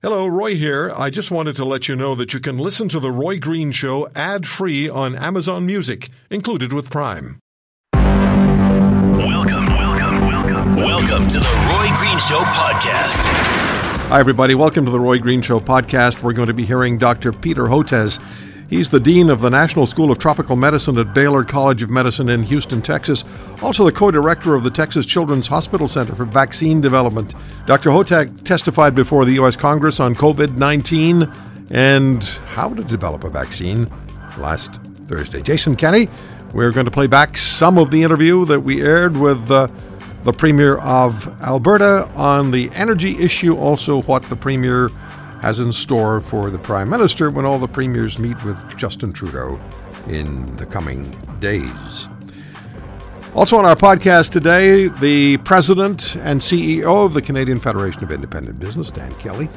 Hello, Roy here. I just wanted to let you know that you can listen to The Roy Green Show ad free on Amazon Music, included with Prime. Welcome, welcome, welcome. Welcome to the Roy Green Show podcast. Hi, everybody. Welcome to The Roy Green Show podcast. We're going to be hearing Dr. Peter Hotez. He's the Dean of the National School of Tropical Medicine at Baylor College of Medicine in Houston, Texas. Also, the co director of the Texas Children's Hospital Center for Vaccine Development. Dr. Hotez testified before the U.S. Congress on COVID 19 and how to develop a vaccine last Thursday. Jason Kenney, we're going to play back some of the interview that we aired with uh, the Premier of Alberta on the energy issue, also what the Premier has in store for the Prime Minister when all the premiers meet with Justin Trudeau in the coming days. Also on our podcast today, the President and CEO of the Canadian Federation of Independent Business, Dan Kelly,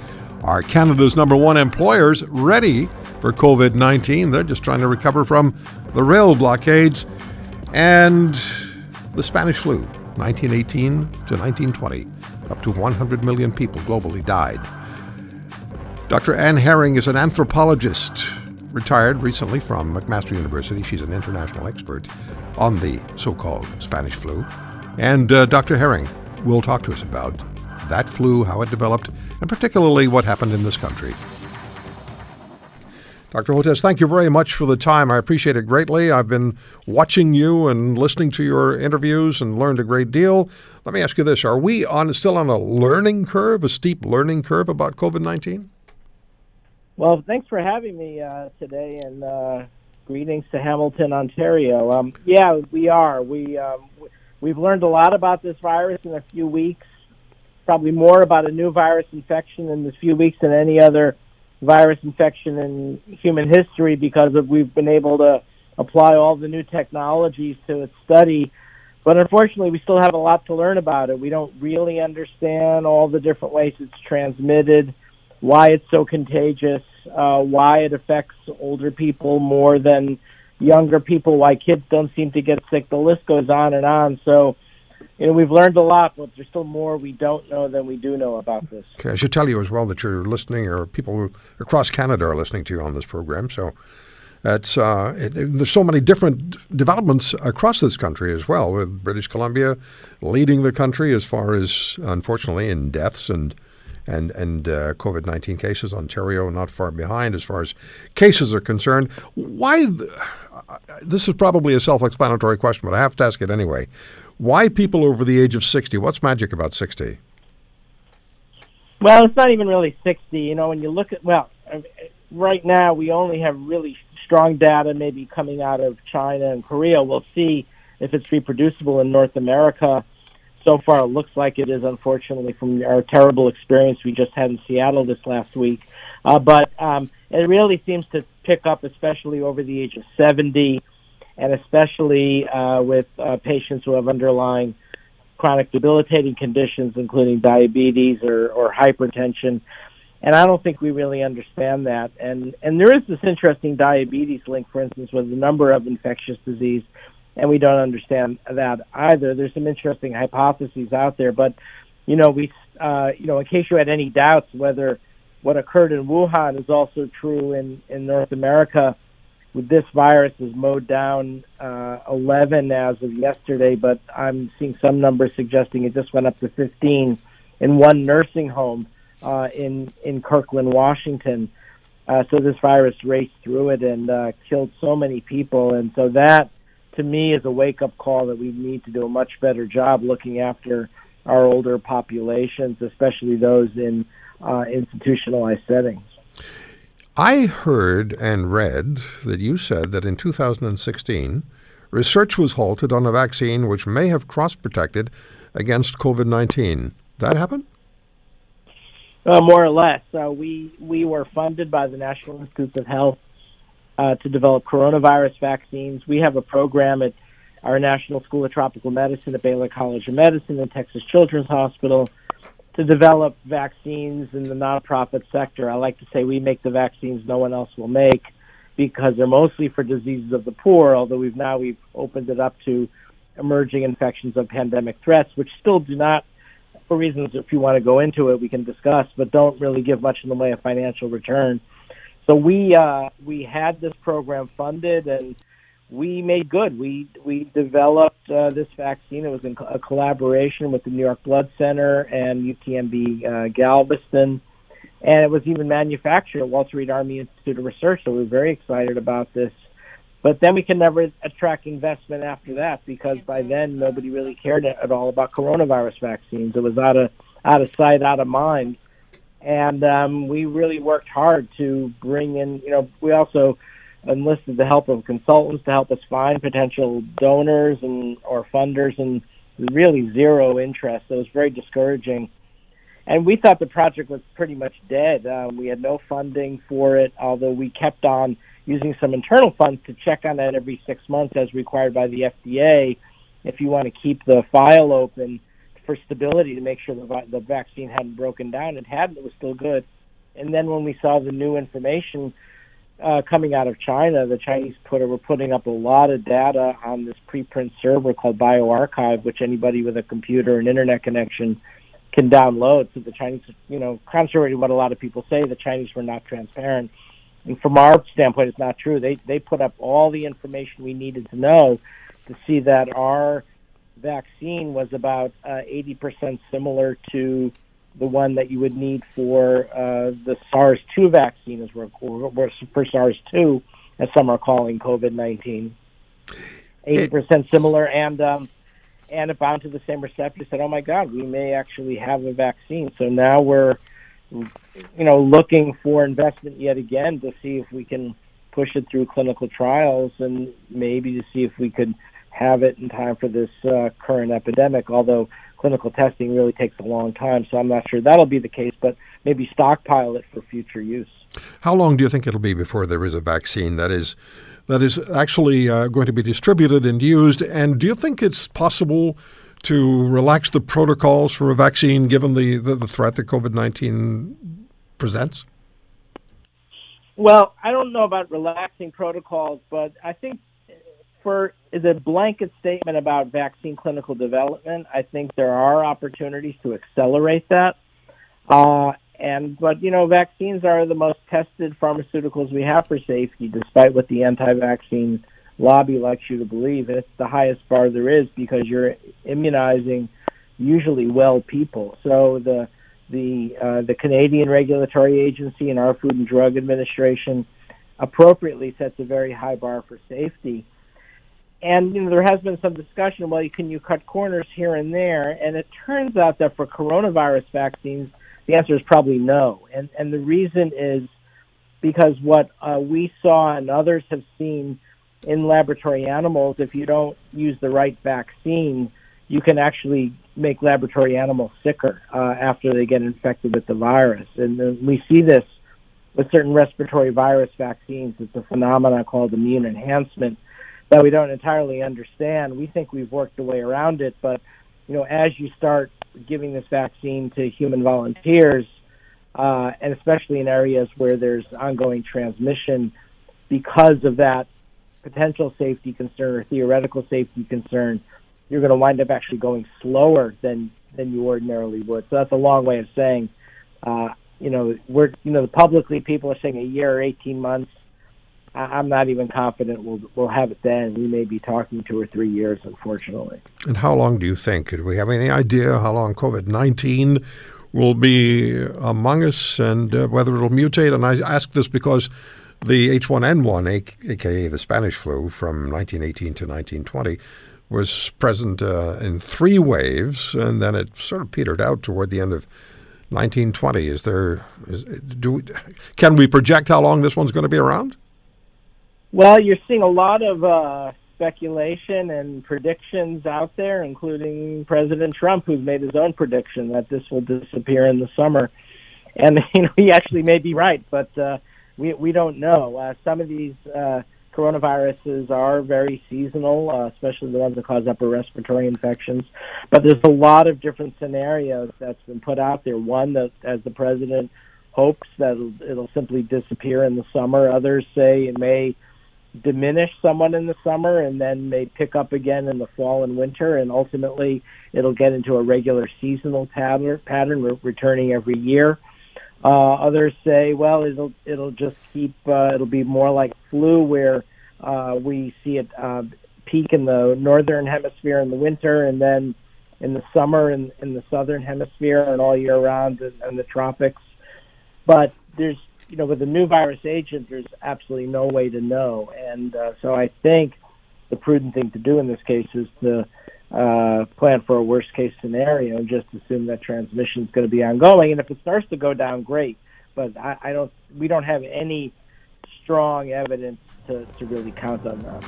are Canada's number one employers ready for COVID 19. They're just trying to recover from the rail blockades and the Spanish flu, 1918 to 1920. Up to 100 million people globally died. Dr. Anne Herring is an anthropologist, retired recently from McMaster University. She's an international expert on the so called Spanish flu. And uh, Dr. Herring will talk to us about that flu, how it developed, and particularly what happened in this country. Dr. Hotez, thank you very much for the time. I appreciate it greatly. I've been watching you and listening to your interviews and learned a great deal. Let me ask you this Are we on still on a learning curve, a steep learning curve about COVID 19? Well, thanks for having me uh, today, and uh, greetings to Hamilton, Ontario. Um, yeah, we are. We um, we've learned a lot about this virus in a few weeks. Probably more about a new virus infection in this few weeks than any other virus infection in human history because of we've been able to apply all the new technologies to its study. But unfortunately, we still have a lot to learn about it. We don't really understand all the different ways it's transmitted, why it's so contagious, uh, why it affects older people more than younger people, why kids don't seem to get sick. The list goes on and on. So, you know, we've learned a lot, but there's still more we don't know than we do know about this. Okay, I should tell you as well that you're listening, or people across Canada are listening to you on this program. So, it's uh, it, it, there's so many different developments across this country as well, with British Columbia leading the country as far as, unfortunately, in deaths and and and uh, COVID nineteen cases. Ontario not far behind as far as cases are concerned. Why? Th- this is probably a self-explanatory question, but I have to ask it anyway. Why people over the age of sixty? What's magic about sixty? Well, it's not even really sixty. You know, when you look at well, right now we only have really strong data, maybe coming out of China and Korea. We'll see if it's reproducible in North America so far it looks like it is, unfortunately, from our terrible experience we just had in Seattle this last week. Uh, but um, it really seems to pick up, especially over the age of 70, and especially uh, with uh, patients who have underlying chronic debilitating conditions, including diabetes or, or hypertension. And I don't think we really understand that. And and there is this interesting diabetes link, for instance, with a number of infectious disease and we don't understand that either. There's some interesting hypotheses out there, but you know, we, uh, you know, in case you had any doubts whether what occurred in Wuhan is also true in in North America, with this virus is mowed down uh, 11 as of yesterday, but I'm seeing some numbers suggesting it just went up to 15 in one nursing home uh, in in Kirkland, Washington. Uh, so this virus raced through it and uh, killed so many people, and so that to me is a wake up call that we need to do a much better job looking after our older populations, especially those in uh, institutionalized settings. I heard and read that you said that in 2016, research was halted on a vaccine which may have cross protected against COVID 19. That happened? Uh, more or less. Uh, we, we were funded by the National Institutes of Health uh, to develop coronavirus vaccines. We have a program at our National School of Tropical Medicine at Baylor College of Medicine and Texas Children's Hospital to develop vaccines in the nonprofit sector. I like to say we make the vaccines no one else will make because they're mostly for diseases of the poor, although we've now we've opened it up to emerging infections of pandemic threats, which still do not for reasons if you want to go into it, we can discuss, but don't really give much in the way of financial return. So we uh, we had this program funded and we made good. We we developed uh, this vaccine. It was in a collaboration with the New York Blood Center and UTMB uh, Galveston, and it was even manufactured at Walter Reed Army Institute of Research. So we were very excited about this. But then we can never attract investment after that because by then nobody really cared at all about coronavirus vaccines. It was out of out of sight, out of mind, and um, we really worked hard to bring in. You know, we also enlisted the help of consultants to help us find potential donors and or funders, and really zero interest. So it was very discouraging. And we thought the project was pretty much dead. Uh, we had no funding for it, although we kept on using some internal funds to check on that every six months as required by the FDA. If you want to keep the file open for stability to make sure the, the vaccine hadn't broken down, it hadn't. It was still good. And then when we saw the new information uh, coming out of China, the Chinese put, were putting up a lot of data on this preprint server called bioRxiv, which anybody with a computer and internet connection can download. So the Chinese, you know, contrary to what a lot of people say, the Chinese were not transparent. And from our standpoint, it's not true. They they put up all the information we needed to know to see that our vaccine was about uh, 80% similar to the one that you would need for uh, the SARS-2 vaccine, as we're, for SARS-2, as some are calling COVID-19. 80% similar, and um, and it bound to the same receptor. Said, "Oh my God, we may actually have a vaccine." So now we're, you know, looking for investment yet again to see if we can push it through clinical trials and maybe to see if we could have it in time for this uh, current epidemic. Although clinical testing really takes a long time, so I'm not sure that'll be the case, but maybe stockpile it for future use. How long do you think it'll be before there is a vaccine that is that is actually uh, going to be distributed and used? And do you think it's possible to relax the protocols for a vaccine given the, the, the threat that COVID 19 presents? Well, I don't know about relaxing protocols, but I think for the blanket statement about vaccine clinical development, I think there are opportunities to accelerate that. Uh, and but you know, vaccines are the most tested pharmaceuticals we have for safety, despite what the anti-vaccine lobby likes you to believe. It's the highest bar there is because you're immunizing usually well people. So the the uh, the Canadian regulatory agency and our Food and Drug Administration appropriately sets a very high bar for safety. And you know, there has been some discussion. Well, can you cut corners here and there? And it turns out that for coronavirus vaccines, the answer is probably no. And and the reason is because what uh, we saw and others have seen in laboratory animals, if you don't use the right vaccine, you can actually make laboratory animals sicker uh, after they get infected with the virus. And we see this with certain respiratory virus vaccines. It's a phenomenon called immune enhancement that we don't entirely understand. We think we've worked the way around it, but you know, as you start giving this vaccine to human volunteers, uh, and especially in areas where there's ongoing transmission, because of that potential safety concern or theoretical safety concern, you're going to wind up actually going slower than than you ordinarily would. So that's a long way of saying, uh, you know, we're you know, publicly people are saying a year or 18 months. I'm not even confident we'll we'll have it then. We may be talking two or three years, unfortunately. And how long do you think? Do we have any idea how long COVID nineteen will be among us, and uh, whether it'll mutate? And I ask this because the H1N1, aka the Spanish flu, from 1918 to 1920, was present uh, in three waves, and then it sort of petered out toward the end of 1920. Is there? Is, do we, can we project how long this one's going to be around? Well, you're seeing a lot of uh, speculation and predictions out there, including President Trump, who's made his own prediction that this will disappear in the summer. And you know, he actually may be right, but uh, we we don't know. Uh, some of these uh, coronaviruses are very seasonal, uh, especially the ones that cause upper respiratory infections. But there's a lot of different scenarios that's been put out there. One that, as the president hopes that it'll, it'll simply disappear in the summer. Others say it may diminish somewhat in the summer and then may pick up again in the fall and winter and ultimately it'll get into a regular seasonal pattern pattern returning every year. Uh, others say well it'll it'll just keep uh, it'll be more like flu where uh, we see it uh, peak in the northern hemisphere in the winter and then in the summer in, in the southern hemisphere and all year round in, in the tropics. But there's you know, with a new virus agent, there's absolutely no way to know. And uh, so I think the prudent thing to do in this case is to uh, plan for a worst case scenario and just assume that transmission is going to be ongoing. And if it starts to go down, great. But I, I don't. We don't have any strong evidence to, to really count on that.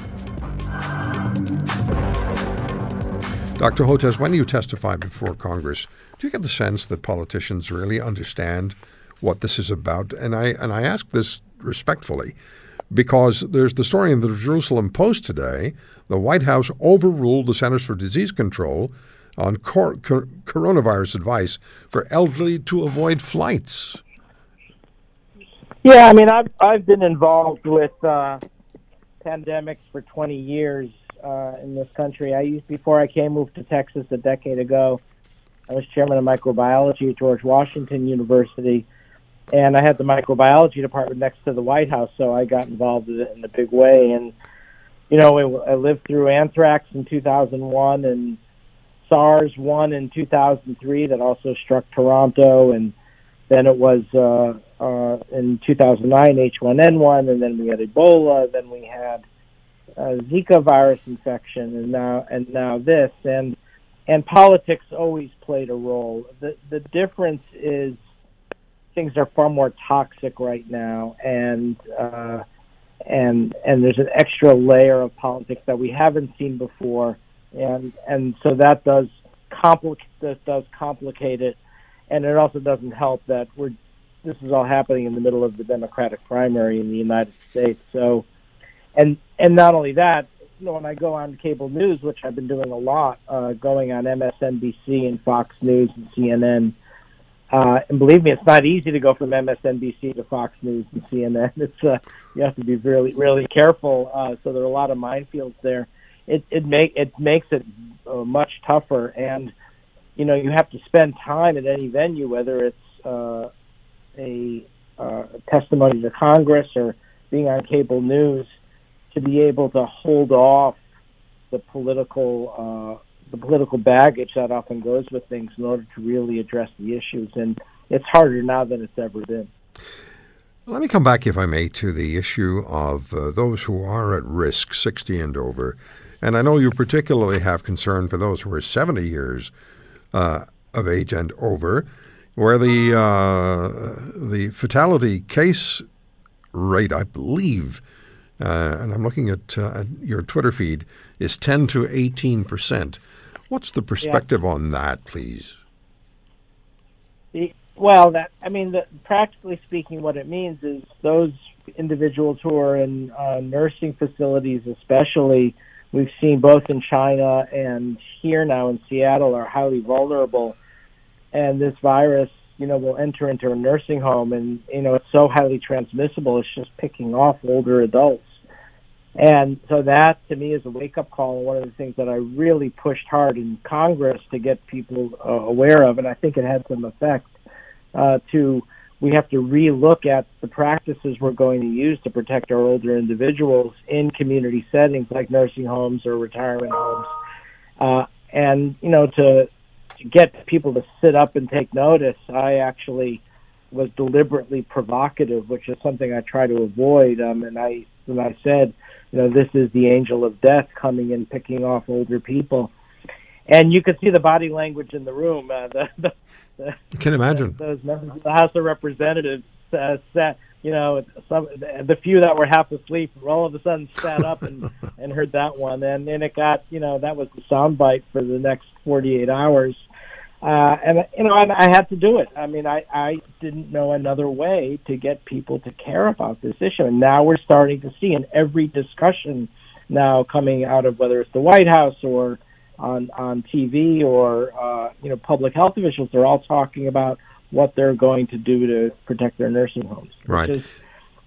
Dr. Hotez, when you testify before Congress, do you get the sense that politicians really understand what this is about. And I and I ask this respectfully because there's the story in the Jerusalem Post today. The White House overruled the Centers for Disease Control on cor- cor- coronavirus advice for elderly to avoid flights. Yeah, I mean, I've I've been involved with uh, pandemics for 20 years uh, in this country. I used before I came moved to Texas a decade ago. I was chairman of microbiology at George Washington University, and I had the microbiology department next to the White House, so I got involved in it in a big way. And you know, I lived through anthrax in 2001 and SARS one in 2003 that also struck Toronto, and then it was uh, uh, in 2009 H1N1, and then we had Ebola, then we had uh, Zika virus infection, and now and now this, and and politics always played a role. The the difference is things are far more toxic right now, and uh, and and there's an extra layer of politics that we haven't seen before, and and so that does complicate that does complicate it, and it also doesn't help that we're this is all happening in the middle of the Democratic primary in the United States. So, and and not only that, you know, when I go on cable news, which I've been doing a lot, uh, going on MSNBC and Fox News and CNN uh, and believe me, it's not easy to go from MSNBC to Fox News and CNN. It's uh, you have to be really, really careful. Uh, so there are a lot of minefields there. It it make it makes it uh, much tougher, and you know you have to spend time at any venue, whether it's uh, a uh, testimony to Congress or being on cable news, to be able to hold off the political uh, the political baggage that often goes with things in order to really address the issues. And it's harder now than it's ever been. Let me come back, if I may, to the issue of uh, those who are at risk, 60 and over. And I know you particularly have concern for those who are 70 years uh, of age and over, where the uh, the fatality case rate, I believe, uh, and I'm looking at, uh, at your Twitter feed, is 10 to 18 percent. What's the perspective yeah. on that, please? The, well, that I mean, the, practically speaking, what it means is those individuals who are in uh, nursing facilities, especially, we've seen both in China and here now in Seattle, are highly vulnerable, and this virus, you know, will enter into a nursing home, and you know, it's so highly transmissible. It's just picking off older adults. And so that to me is a wake up call and one of the things that I really pushed hard in Congress to get people uh, aware of, and I think it had some effect. Uh, to we have to relook at the practices we're going to use to protect our older individuals in community settings like nursing homes or retirement homes, uh, and you know to, to get people to sit up and take notice. I actually was deliberately provocative, which is something I try to avoid. Um, and I, when I said you know, this is the angel of death coming and picking off older people. And you could see the body language in the room. Uh, the, the, the, I can imagine. The, those members of the House of Representatives uh, sat, you know, some, the few that were half asleep all of a sudden sat up and, and heard that one. And, and it got, you know, that was the soundbite for the next 48 hours. Uh, and you know, I, I had to do it. I mean, I, I didn't know another way to get people to care about this issue, and now we're starting to see in every discussion now coming out of whether it's the White House or on on TV or uh, you know public health officials, they're all talking about what they're going to do to protect their nursing homes. Right. Is,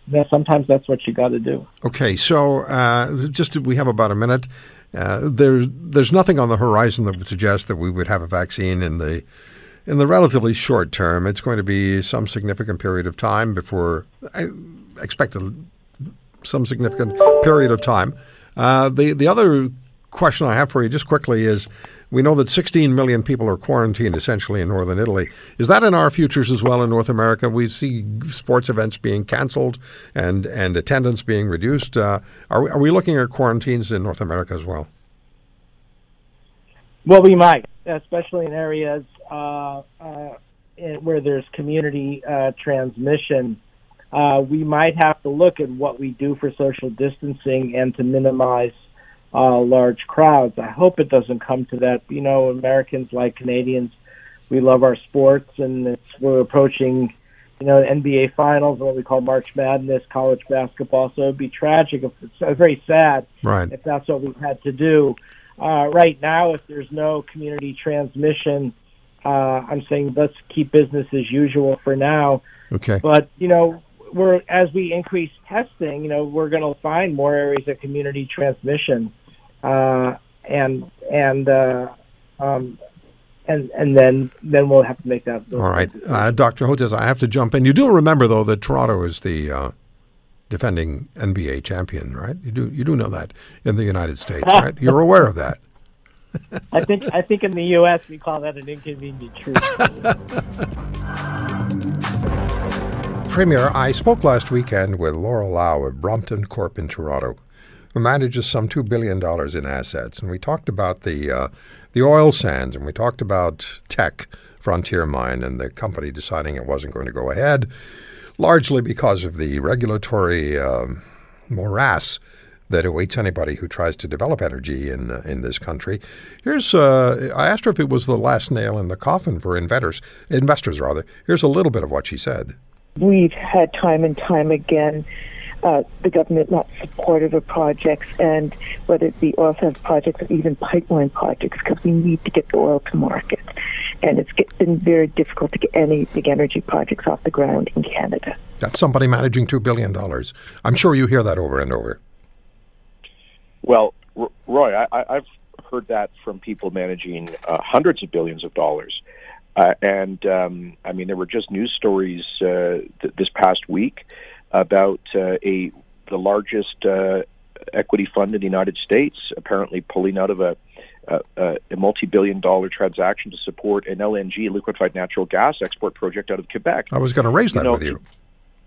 that sometimes that's what you got to do. Okay, so uh, just we have about a minute. Uh, there's there's nothing on the horizon that would suggest that we would have a vaccine in the in the relatively short term. It's going to be some significant period of time before I expect a, some significant period of time. Uh, the the other question I have for you, just quickly, is we know that 16 million people are quarantined essentially in northern Italy. Is that in our futures as well in North America? We see sports events being canceled and, and attendance being reduced. Uh, are, we, are we looking at quarantines in North America as well? Well, we might, especially in areas uh, uh, where there's community uh, transmission. Uh, we might have to look at what we do for social distancing and to minimize uh, large crowds. I hope it doesn't come to that. You know, Americans like Canadians, we love our sports, and it's, we're approaching, you know, NBA Finals, what we call March Madness, college basketball. So it'd be tragic if it's uh, very sad right. if that's what we've had to do. Uh, right now, if there's no community transmission, uh, I'm saying let's keep business as usual for now. Okay. But you know, we're as we increase testing, you know, we're going to find more areas of community transmission uh, and and uh, um, and and then then we'll have to make that. All right, uh, Dr. Hotez, I have to jump in. You do remember though that Toronto is the uh, defending NBA champion, right? You do you do know that in the United States, right? You're aware of that. I think I think in the U.S. we call that an inconvenient truth. Premier, I spoke last weekend with Laura Lau of Brompton Corp in Toronto who manages some $2 billion in assets. And we talked about the, uh, the oil sands and we talked about Teck, Frontier Mine, and the company deciding it wasn't going to go ahead, largely because of the regulatory um, morass that awaits anybody who tries to develop energy in uh, in this country. Here's uh, I asked her if it was the last nail in the coffin for investors, investors rather. Here's a little bit of what she said. We've had time and time again uh, the government not supportive of projects, and whether it be oil sands projects or even pipeline projects, because we need to get the oil to market. And it's been very difficult to get any big energy projects off the ground in Canada. That's somebody managing $2 billion. I'm sure you hear that over and over. Well, Roy, I, have heard that from people managing uh, hundreds of billions of dollars. Uh, and um, I mean, there were just news stories uh, th- this past week about uh, a the largest uh, equity fund in the United States apparently pulling out of a a, a multi-billion dollar transaction to support an LNG liquefied natural gas export project out of Quebec. I was going to raise that you know, with you.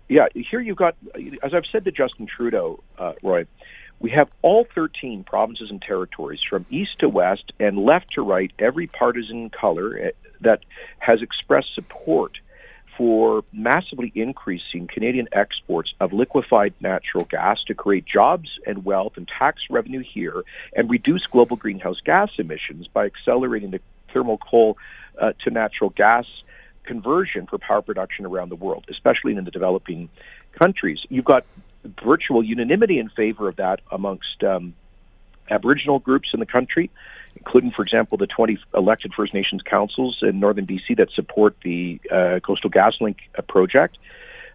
Yeah, here you've got, as I've said to Justin Trudeau, uh, Roy, we have all 13 provinces and territories from east to west and left to right, every partisan color eh, that has expressed support for massively increasing Canadian exports of liquefied natural gas to create jobs and wealth and tax revenue here and reduce global greenhouse gas emissions by accelerating the thermal coal uh, to natural gas conversion for power production around the world, especially in the developing countries. You've got virtual unanimity in favor of that amongst um, Aboriginal groups in the country including, for example, the 20 elected First Nations councils in northern BC that support the uh, Coastal GasLink uh, project.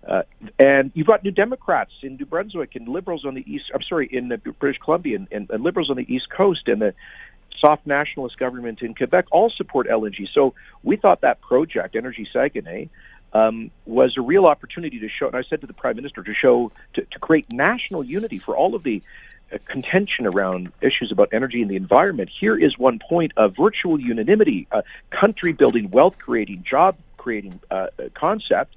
Uh, and you've got New Democrats in New Brunswick and Liberals on the east. I'm sorry, in uh, British Columbia and, and, and, Liberals on the east coast and the soft nationalist government in Quebec all support LNG. So we thought that project, Energy Saguenay, um, was a real opportunity to show. And I said to the Prime Minister to show to, to create national unity for all of the contention around issues about energy and the environment, here is one point of virtual unanimity, a country building, wealth creating, job creating uh, concept.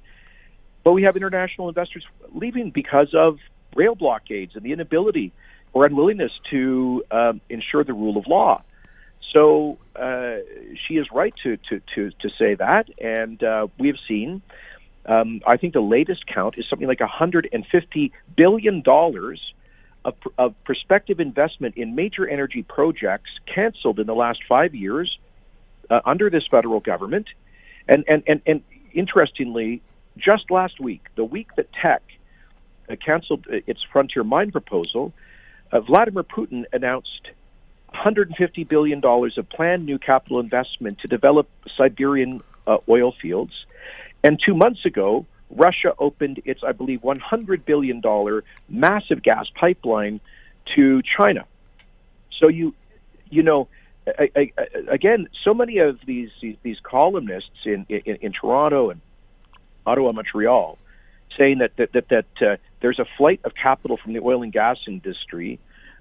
But we have international investors leaving because of rail blockades and the inability or unwillingness to um, ensure the rule of law. So uh, she is right to, to, to, to say that, and uh, we have seen. Um, I think the latest count is something like 150 billion dollars of, of prospective investment in major energy projects canceled in the last five years uh, under this federal government. And, and, and, and interestingly, just last week, the week that Teck uh, canceled uh, its Frontier Mine proposal, uh, Vladimir Putin announced $150 billion of planned new capital investment to develop Siberian uh, oil fields. And two months ago, Russia opened its, I believe, $100 billion massive gas pipeline to China. So you, you know, I, I, again, so many of these these, these columnists in, in, in Toronto and Ottawa, Montreal, saying that that that, that uh, there's a flight of capital from the oil and gas industry,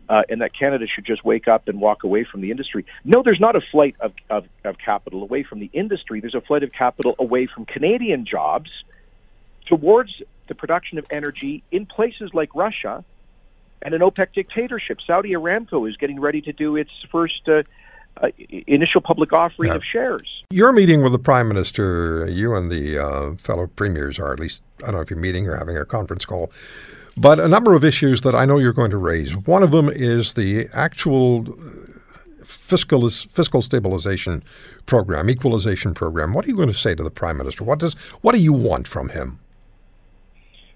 uh, and that Canada should just wake up and walk away from the industry. No, there's not a flight of, of, of capital away from the industry. There's a flight of capital away from Canadian jobs towards the production of energy in places like Russia and an OPEC dictatorship. Saudi Aramco is getting ready to do its first uh, uh, initial public offering yeah. of shares. You're meeting with the Prime Minister, you and the uh, fellow premiers are, at least, I don't know if you're meeting or having a conference call, but a number of issues that I know you're going to raise. One of them is the actual uh, fiscal fiscal stabilization program, equalization program. What are you going to say to the Prime Minister? What does what do you want from him?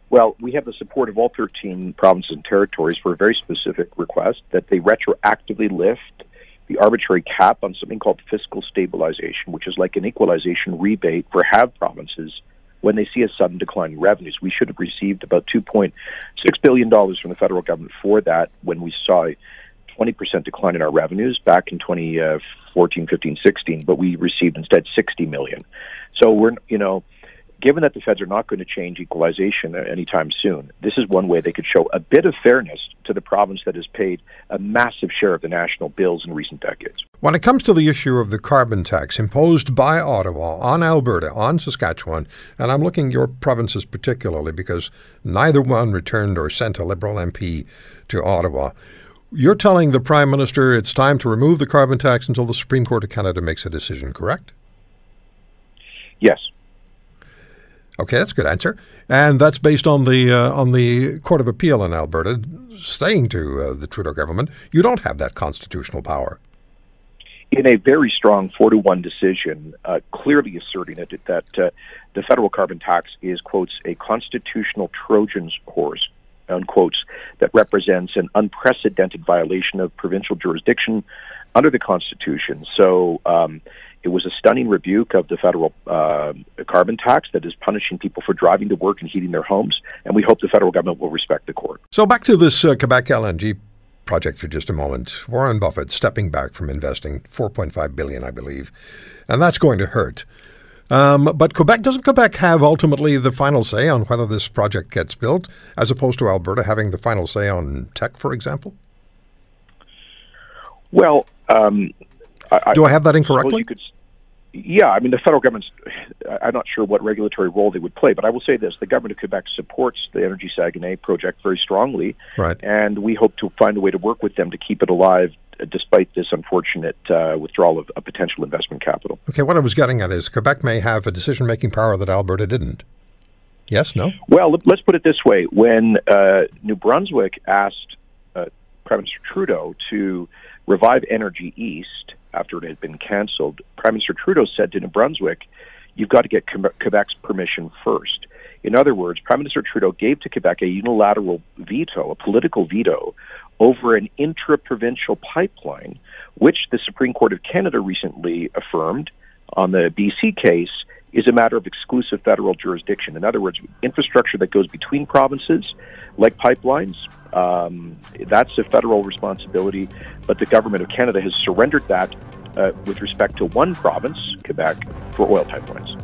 Well, we have the support of all 13 provinces and territories for a very specific request that they retroactively lift the arbitrary cap on something called fiscal stabilization, which is like an equalization rebate for have provinces when they see a sudden decline in revenues. We should have received about $2.6 billion from the federal government for that when we saw a 20% decline in our revenues back in 2014, uh, 15, 16, but we received instead 60 million. So we're, you know, given that the feds are not going to change equalization anytime soon, this is one way they could show a bit of fairness to the province that has paid a massive share of the national bills in recent decades. When it comes to the issue of the carbon tax imposed by Ottawa on Alberta, on Saskatchewan, and I'm looking your provinces particularly because neither one returned or sent a Liberal MP to Ottawa. You're telling the Prime Minister it's time to remove the carbon tax until the Supreme Court of Canada makes a decision, correct? Yes. Okay, that's a good answer, and that's based on the uh, on the Court of Appeal in Alberta saying to uh, the Trudeau government, "You don't have that constitutional power." In a very strong four to one decision, uh, clearly asserting it that uh, the federal carbon tax is quotes a constitutional Trojan's horse unquotes that represents an unprecedented violation of provincial jurisdiction under the Constitution. So. Um, it was a stunning rebuke of the federal uh, carbon tax that is punishing people for driving to work and heating their homes, and we hope the federal government will respect the court. So back to this uh, Quebec LNG project for just a moment. Warren Buffett stepping back from investing 4.5 billion, I believe, and that's going to hurt. Um, but Quebec doesn't Quebec have ultimately the final say on whether this project gets built, as opposed to Alberta having the final say on Teck, for example? Well, um, I, Do I have that incorrectly? Could, yeah, I mean, the federal government's, I'm not sure what regulatory role they would play, but I will say this the government of Quebec supports the Energy Saguenay project very strongly. Right. And we hope to find a way to work with them to keep it alive uh, despite this unfortunate uh, withdrawal of a potential investment capital. Okay, what I was getting at is Quebec may have a decision making power that Alberta didn't. Yes, no? Well, let's put it this way. When uh, New Brunswick asked uh, Prime Minister Trudeau to revive Energy East, after it had been canceled, Prime Minister Trudeau said to New Brunswick, you've got to get Quebec's permission first. In other words, Prime Minister Trudeau gave to Quebec a unilateral veto, a political veto, over an intra-provincial pipeline, which the Supreme Court of Canada recently affirmed on the BC case is a matter of exclusive federal jurisdiction. In other words, infrastructure that goes between provinces, like pipelines, um, that's a federal responsibility, but the government of Canada has surrendered that uh, with respect to one province, Quebec, for oil pipelines.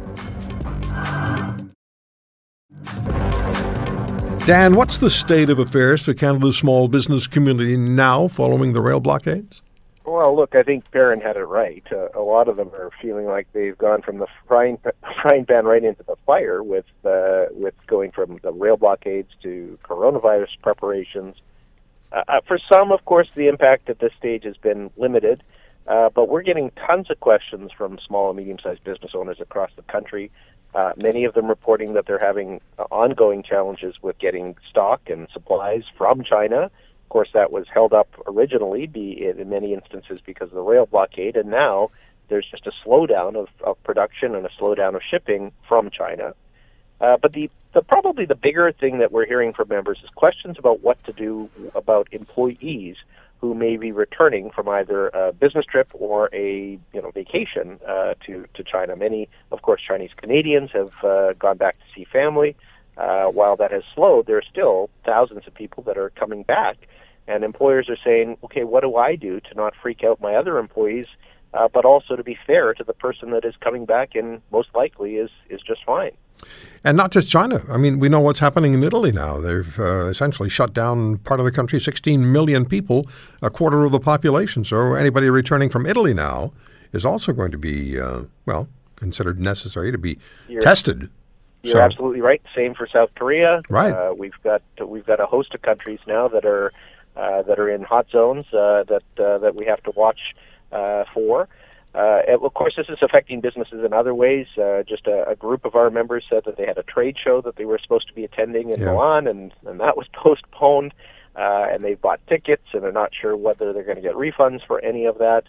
Dan, what's the state of affairs for Canada's small business community now following the rail blockades? Well, look, I think Perrin had it right. Uh, a lot of them are feeling like they've gone from the frying, frying pan right into the fire with uh, with going from the rail blockades to coronavirus preparations. Uh, uh, for some, of course, the impact at this stage has been limited, uh, but we're getting tons of questions from small and medium-sized business owners across the country. Uh, many of them reporting that they're having ongoing challenges with getting stock and supplies from China of course, that was held up originally, in many instances because of the rail blockade, and now there's just a slowdown of, of production and a slowdown of shipping from China. Uh, but the, the probably the bigger thing that we're hearing from members is questions about what to do about employees who may be returning from either a business trip or a you know vacation uh, to to China. Many, of course, Chinese Canadians have uh, gone back to see family. Uh, while that has slowed, there are still thousands of people that are coming back, and employers are saying, "Okay, what do I do to not freak out my other employees, uh, but also to be fair to the person that is coming back and most likely is is just fine." And not just China. I mean, we know what's happening in Italy now. They've uh, essentially shut down part of the country, 16 million people, a quarter of the population. So anybody returning from Italy now is also going to be, uh, well, considered necessary to be You're- tested. You're So- absolutely right. Same for South Korea. Right. Uh, we've got we've got a host of countries now that are uh, that are in hot zones uh, that uh, that we have to watch uh, for. Uh, and of course, this is affecting businesses in other ways. Uh, just a, a group of our members said that they had a trade show that they were supposed to be attending in Yeah. Milan, and, and that was postponed. Uh, and they've bought tickets, and they're not sure whether they're going to get refunds for any of that.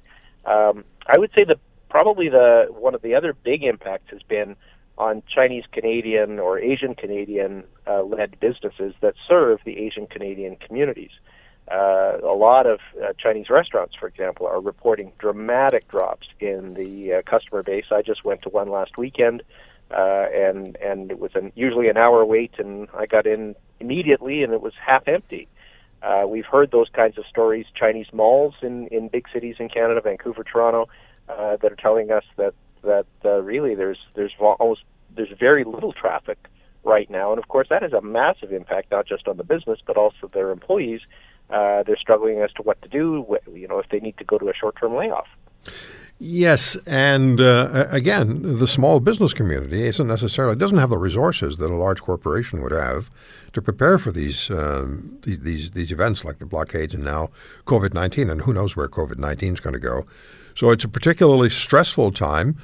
Um, I would say that probably the one of the other big impacts has been on Chinese Canadian or Asian Canadian uh, led businesses that serve the Asian Canadian communities. Uh, a lot of uh, Chinese restaurants, for example, are reporting dramatic drops in the uh, customer base. I just went to one last weekend, uh, and and it was an, usually an hour wait, and I got in immediately, and it was half empty. Uh, we've heard those kinds of stories. Chinese malls in in big cities in Canada, Vancouver, Toronto, that are telling us that that uh, really there's there's almost there's very little traffic right now, and of course that has a massive impact not just on the business but also their employees. Uh, they're struggling as to what to do. You know, if they need to go to a short-term layoff. Yes, and uh, again, the small business community isn't necessarily doesn't have the resources that a large corporation would have to prepare for these um, these, these events like the blockades and now COVID nineteen, and who knows where COVID nineteen is going to go. So it's a particularly stressful time.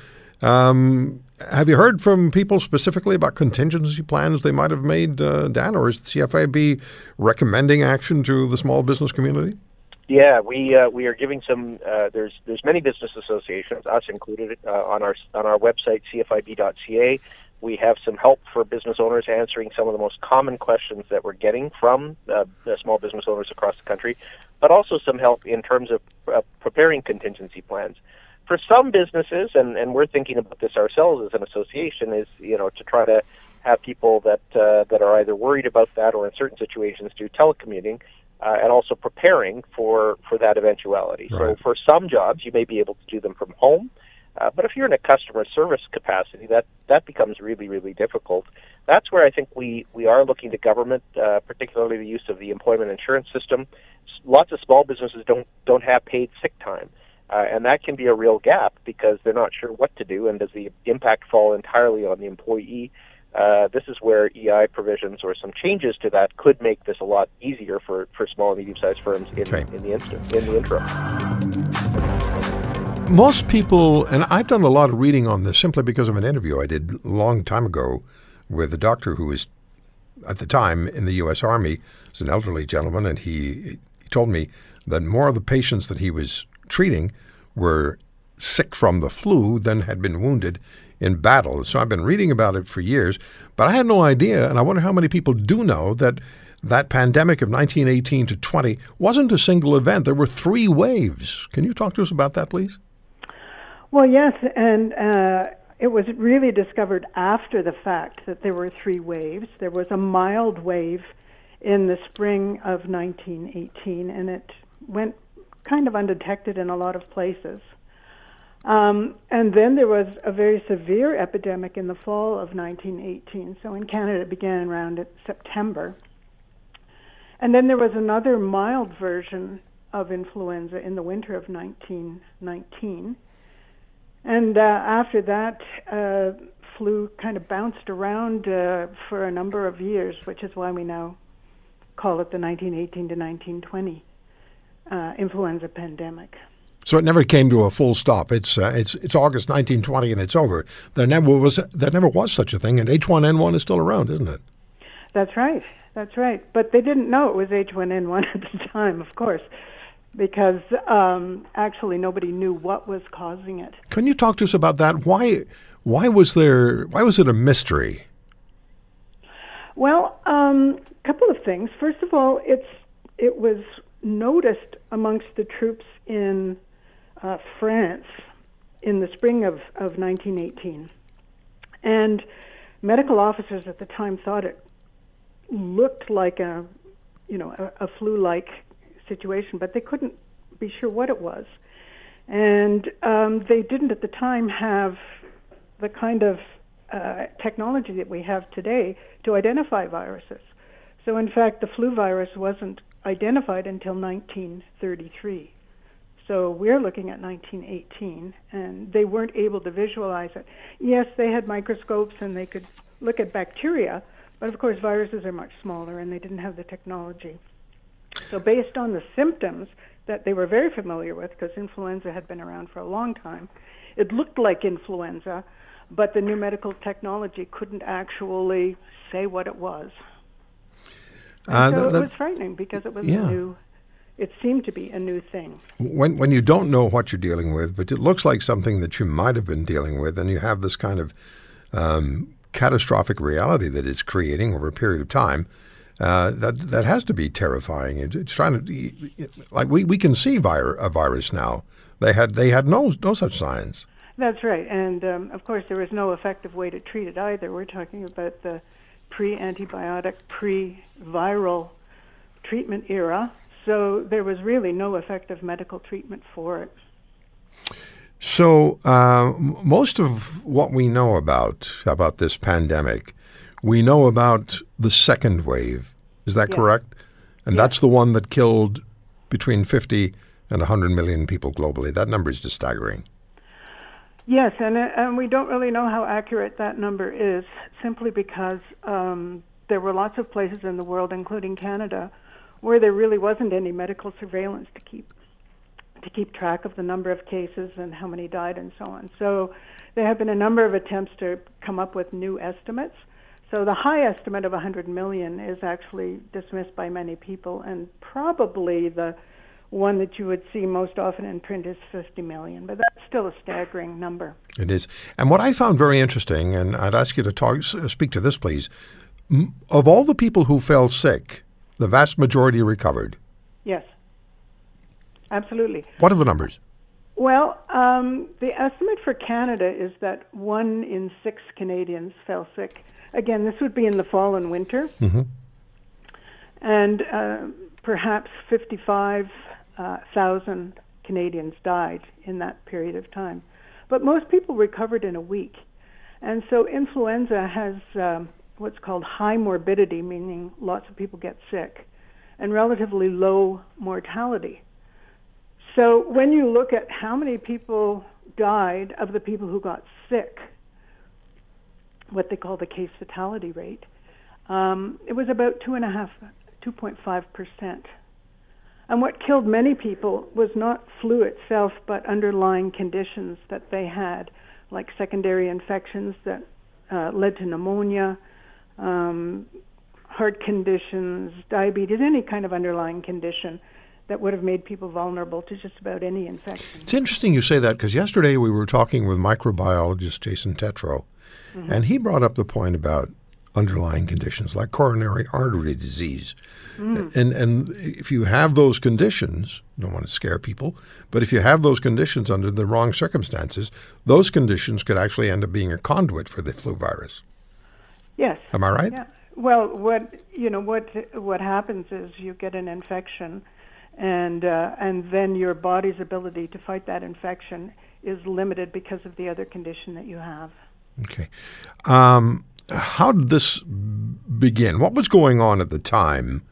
Um, have you heard from people specifically about contingency plans they might have made, uh, Dan, or is the CFIB recommending action to the small business community? Yeah, we uh, we are giving some. Uh, there's there's many business associations, us included, uh, on our on our website cfib.ca. We have some help for business owners answering some of the most common questions that we're getting from uh, small business owners across the country, but also some help in terms of uh, preparing contingency plans. For some businesses, and, and we're thinking about this ourselves as an association, is you know to try to have people that uh, that are either worried about that or in certain situations do telecommuting, uh, and also preparing for for that eventuality. So for some jobs, you may be able to do them from home, uh, but if you're in a customer service capacity, that that becomes really really difficult. That's where I think we we are looking to government, uh, particularly the use of the employment insurance system. S- Lots of small businesses don't don't have paid sick time. Uh, and that can be a real gap because they're not sure what to do, and does the impact fall entirely on the employee? Uh, this is where EI provisions or some changes to that could make this a lot easier for, for small and medium-sized firms in, Okay. in the instant, in the interim. Most people, and I've done a lot of reading on this simply because of an interview I did a long time ago with a doctor who was at the time in the U.S. Army. He's an elderly gentleman, and he, he told me that more of the patients that he was treating were sick from the flu than had been wounded in battle. So I've been reading about it for years, but I had no idea, and I wonder how many people do know that that pandemic of 1918 to 20 wasn't a single event. There were three waves. Can you talk to us about that, please? Well, yes, and uh, it was really discovered after the fact that there were three waves. There was a mild wave in the spring of 1918, and it went kind of undetected in a lot of places. Um, and then there was a very severe epidemic in the fall of 1918. So in Canada, it began around September. And then there was another mild version of influenza in the winter of 1919. And uh, after that, uh, flu kind of bounced around uh, for a number of years, which is why we now call it the 1918 to 1920 uh, influenza pandemic. So it never came to a full stop. It's uh, it's it's August 1920 and it's over. There never was there never was such a thing, and H1N1 is still around, isn't it? That's right. That's right. But they didn't know it was H1N1 at the time, of course, because um, actually nobody knew what was causing it. Can you talk to us about that? Why why was there why was it a mystery? Well, a um, couple of things. First of all, it's it was noticed amongst the troops in uh, France in the spring of, of 1918. And medical officers at the time thought it looked like a, you know, a, a flu-like situation, but they couldn't be sure what it was. And um, they didn't at the time have the kind of uh, technology that we have today to identify viruses. So, in fact, the flu virus wasn't identified until 1933. So we're looking at 1918, and they weren't able to visualize it. Yes, they had microscopes and they could look at bacteria, but of course, viruses are much smaller and they didn't have the technology. So, based on the symptoms that they were very familiar with, because influenza had been around for a long time, it looked like influenza, but the new medical technology couldn't actually say what it was. Uh, so that, it was frightening because it was yeah. a new. It seemed to be a new thing. When when you don't know what you're dealing with, but it looks like something that you might have been dealing with, and you have this kind of um, catastrophic reality that it's creating over a period of time. Uh, that that has to be terrifying. it's trying to like we, we can see vir- a virus now. They had they had no no such signs. That's right, and um, of course there was no effective way to treat it either. We're talking about the pre-antibiotic, pre-viral treatment era, so there was really no effective medical treatment for it. So uh, most of what we know about about this pandemic, we know about the second wave. Is that correct? And that's the one that killed between 50 and 100 million people globally. That number is just staggering. Yes, and and we don't really know how accurate that number is, simply because um, there were lots of places in the world, including Canada, where there really wasn't any medical surveillance to keep to keep track of the number of cases and how many died and so on. So there have been a number of attempts to come up with new estimates. So the high estimate of 100 million is actually dismissed by many people, and probably the one that you would see most often in print is 50 million, but that's still a staggering number. It is. And what I found very interesting, and I'd ask you to talk, speak to this, please. Of all the people who fell sick, the vast majority recovered. Yes, absolutely. What are the numbers? Well, um, the estimate for Canada is that one in six Canadians fell sick. Again, this would be in the fall and winter. Mm-hmm. And uh, perhaps 55,000 uh, Canadians died in that period of time. But most people recovered in a week. And so influenza has um, what's called high morbidity, meaning lots of people get sick, and relatively low mortality. So when you look at how many people died of the people who got sick, what they call the case fatality rate, um, it was about two and a half, 2.5 percent. And what killed many people was not flu itself, but underlying conditions that they had, like secondary infections that uh, led to pneumonia, um, heart conditions, diabetes, any kind of underlying condition that would have made people vulnerable to just about any infection. It's interesting you say that because yesterday we were talking with microbiologist Jason Tetro, mm-hmm. and he brought up the point about underlying conditions like coronary artery disease. Mm. And and if you have those conditions, don't want to scare people, but if you have those conditions under the wrong circumstances, those conditions could actually end up being a conduit for the flu virus. Yes. Am I right? Yeah. Well, what you know what what happens is you get an infection, and uh, and then your body's ability to fight that infection is limited because of the other condition that you have. Okay. Um, how did this begin? What was going on at the time,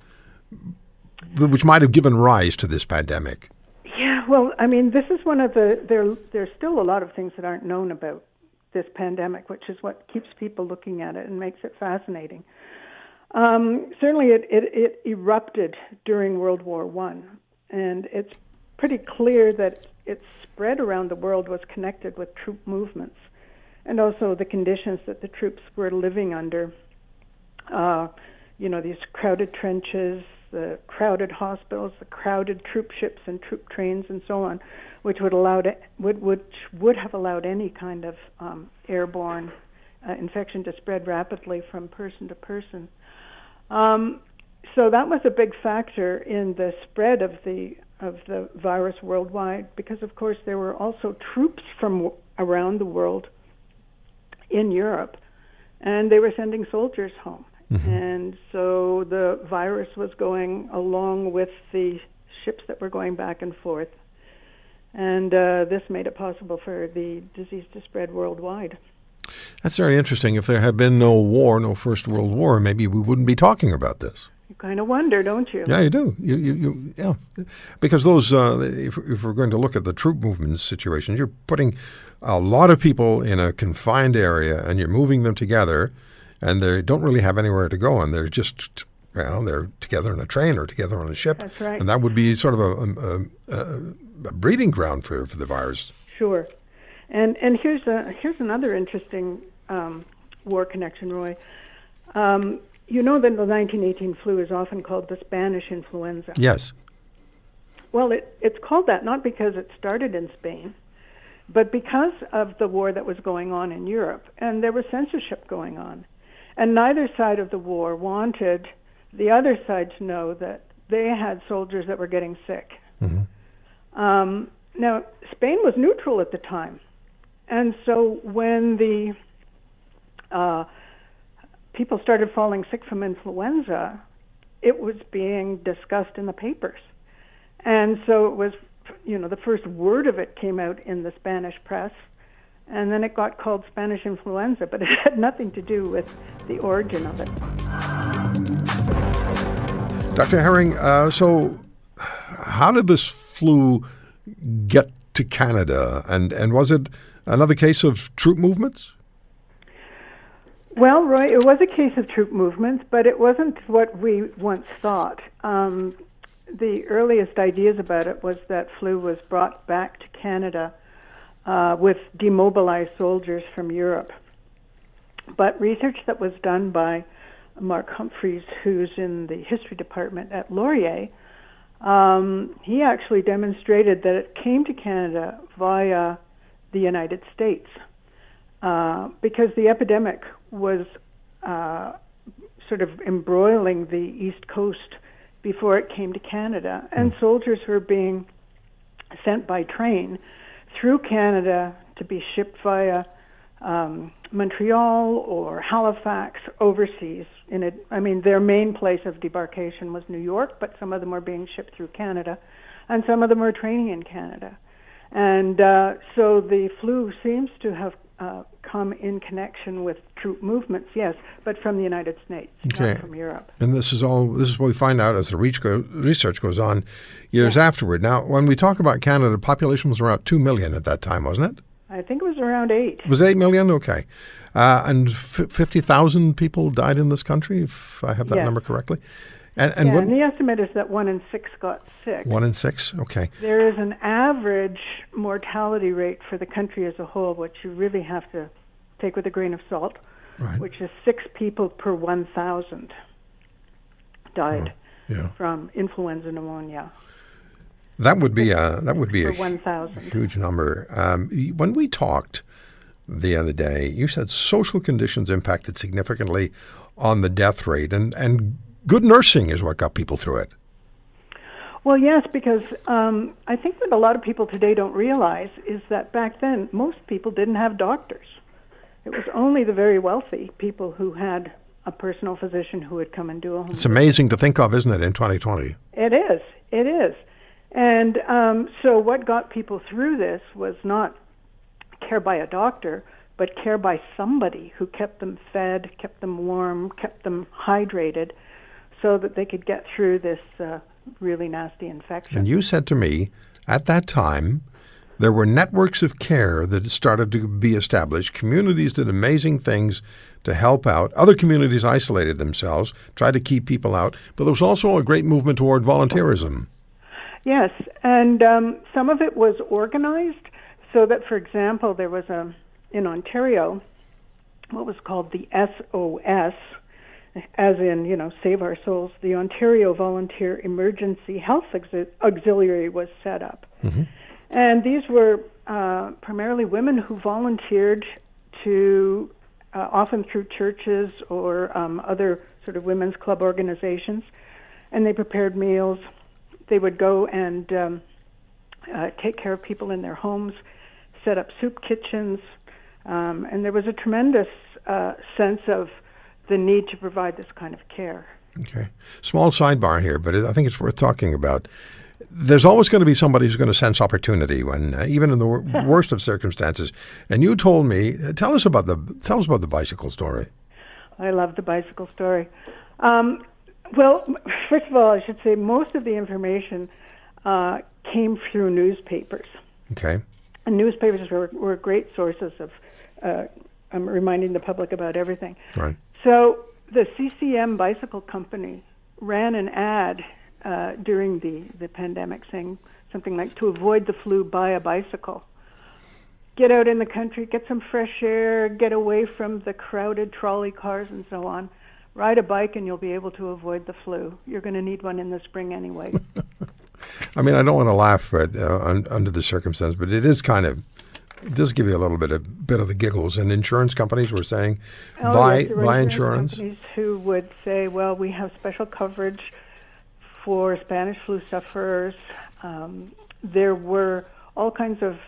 which might have given rise to this pandemic? Yeah, well, I mean, this is one of the there. There's still a lot of things that aren't known about this pandemic, which is what keeps people looking at it and makes it fascinating. Um, certainly, it, it, it erupted during World War One, and it's pretty clear that its spread around the world was connected with troop movements and also the conditions that the troops were living under. Uh, you know, these crowded trenches, the crowded hospitals, the crowded troop ships and troop trains, and so on, which would allow to, would which would have allowed any kind of um, airborne uh, infection to spread rapidly from person to person. Um, so that was a big factor in the spread of the of the virus worldwide because of course there were also troops from around the world in Europe and they were sending soldiers home. Mm-hmm. And so the virus was going along with the ships that were going back and forth. And uh, this made it possible for the disease to spread worldwide. That's very interesting. If there had been no war, no First World War, maybe we wouldn't be talking about this. You kind of wonder, don't you? Yeah, you do. You, you, you yeah, because those. Uh, if, if we're going to look at the troop movement situations, you're putting a lot of people in a confined area, and you're moving them together, and they don't really have anywhere to go, and they're just. You know, they're together in a train or together on a ship. That's right. And that would be sort of a, a, a, a breeding ground for, for the virus. Sure. And and here's a here's another interesting um, war connection, Roy. Um, you know that the 1918 flu is often called the Spanish influenza. Yes. Well, it, it's called that not because it started in Spain, but because of the war that was going on in Europe, and there was censorship going on, and neither side of the war wanted the other side to know that they had soldiers that were getting sick. Mm-hmm. Um, now, Spain was neutral at the time. And so when the uh, people started falling sick from influenza, it was being discussed in the papers. And so it was, you know, the first word of it came out in the Spanish press, and then it got called Spanish influenza, but it had nothing to do with the origin of it. Dr. Herring, uh, so how did this flu get to Canada, and, and was it another case of troop movements? Well, Roy, it was a case of troop movements, but it wasn't what we once thought. Um, the earliest ideas about it was that flu was brought back to Canada uh, with demobilized soldiers from Europe. But research that was done by Mark Humphries, who's in the history department at Laurier, um, he actually demonstrated that it came to Canada via the United States uh, because the epidemic was uh, sort of embroiling the East Coast before it came to Canada, and mm. soldiers were being sent by train through Canada to be shipped via um, Montreal or Halifax overseas. In a, I mean, their main place of debarkation was New York, but some of them were being shipped through Canada, and some of them were training in Canada. And uh, so the flu seems to have uh, come in connection with troop movements, yes, but from the United States, okay. not from Europe. And this is all. This is what we find out as the go, research goes on years yeah. afterward. Now, when we talk about Canada, population was around two million at that time, wasn't it? I think it was around eight. It was eight million? Okay. Uh, and f- 50,000 people died in this country, if I have that yes. number correctly. And, and, yeah, and the estimate is that one in six got sick. One in six? Okay. There is an average mortality rate for the country as a whole, which you really have to take with a grain of salt, right. which is six people per 1,000 died oh, yeah. from influenza pneumonia. That would be a that would be a 1, huge number. Um, when we talked the other day, you said social conditions impacted significantly on the death rate, and and good nursing is what got people through it. Well, yes, because um, I think what a lot of people today don't realize is that back then most people didn't have doctors. It was only the very wealthy people who had a personal physician who would come and do a home. It's amazing to think of, isn't it, in 2020? It is. It is. And um, so, what got people through this was not care by a doctor, but care by somebody who kept them fed, kept them warm, kept them hydrated, so that they could get through this uh, really nasty infection. And you said to me at that time, there were networks of care that started to be established. Communities did amazing things to help out. Other communities isolated themselves, tried to keep people out, but there was also a great movement toward volunteerism. Yes, and um, some of it was organized so that, for example, there was a in Ontario what was called the SOS, as in you know Save Our Souls. The Ontario Volunteer Emergency Health Auxiliary was set up, mm-hmm. and these were uh, primarily women who volunteered to, uh, often through churches or um, other sort of women's club organizations and they prepared meals. They would go and um, uh, take care of people in their homes, set up soup kitchens, um, and there was a tremendous uh, sense of the need to provide this kind of care. Okay. Small sidebar here, but I think it's worth talking about. There's always going to be somebody who's going to sense opportunity when, uh, even in the wor- worst of circumstances. And you told me, uh, tell us about the tell us about the bicycle story. I love the bicycle story. Um, well, first of all, I should say most of the information uh, came through newspapers. Okay. And newspapers were, were great sources of uh, um, reminding the public about everything. Right. So the CCM Bicycle Company ran an ad uh, during the, the pandemic saying something like, to avoid the flu, buy a bicycle. Get out in the country, get some fresh air, get away from the crowded trolley cars and so on. Ride a bike and you'll be able to avoid the flu. You're going to need one in the spring anyway. I mean, I don't want to laugh but, uh, un- under the circumstance, but it is kind of does give you a little bit of bit of the giggles. And insurance companies were saying, Oh, buy yes, buy insurance. Companies who would say, "Well, we have special coverage for Spanish flu sufferers." Um, there were all kinds of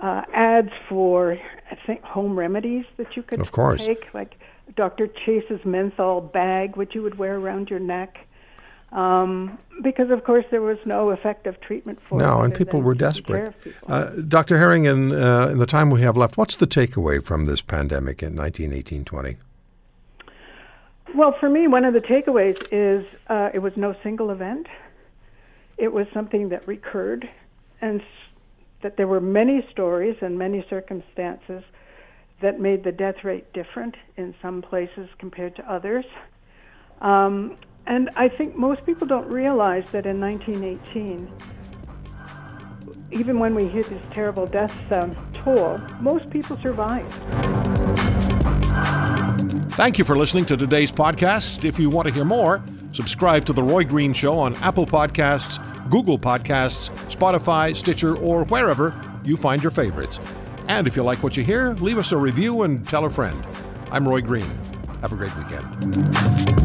uh, ads for, I think, home remedies that you could Of course. take, like Dr. Chase's menthol bag, which you would wear around your neck. Um, because of course there was no effective treatment for it No, and people were desperate. people. Uh, Dr. Herring, in, uh, in the time we have left, what's the takeaway from this pandemic in 1918 20? Well, for me, one of the takeaways is uh, it was no single event. It was something that recurred, and s- that there were many stories and many circumstances that made the death rate different in some places compared to others. Um, and I think most people don't realize that in 1918, even when we hear this terrible death um, toll, most people survived. Thank you for listening to today's podcast. If you want to hear more, subscribe to The Roy Green Show on Apple Podcasts, Google Podcasts, Spotify, Stitcher, or wherever you find your favorites. And if you like what you hear, leave us a review and tell a friend. I'm Roy Green. Have a great weekend.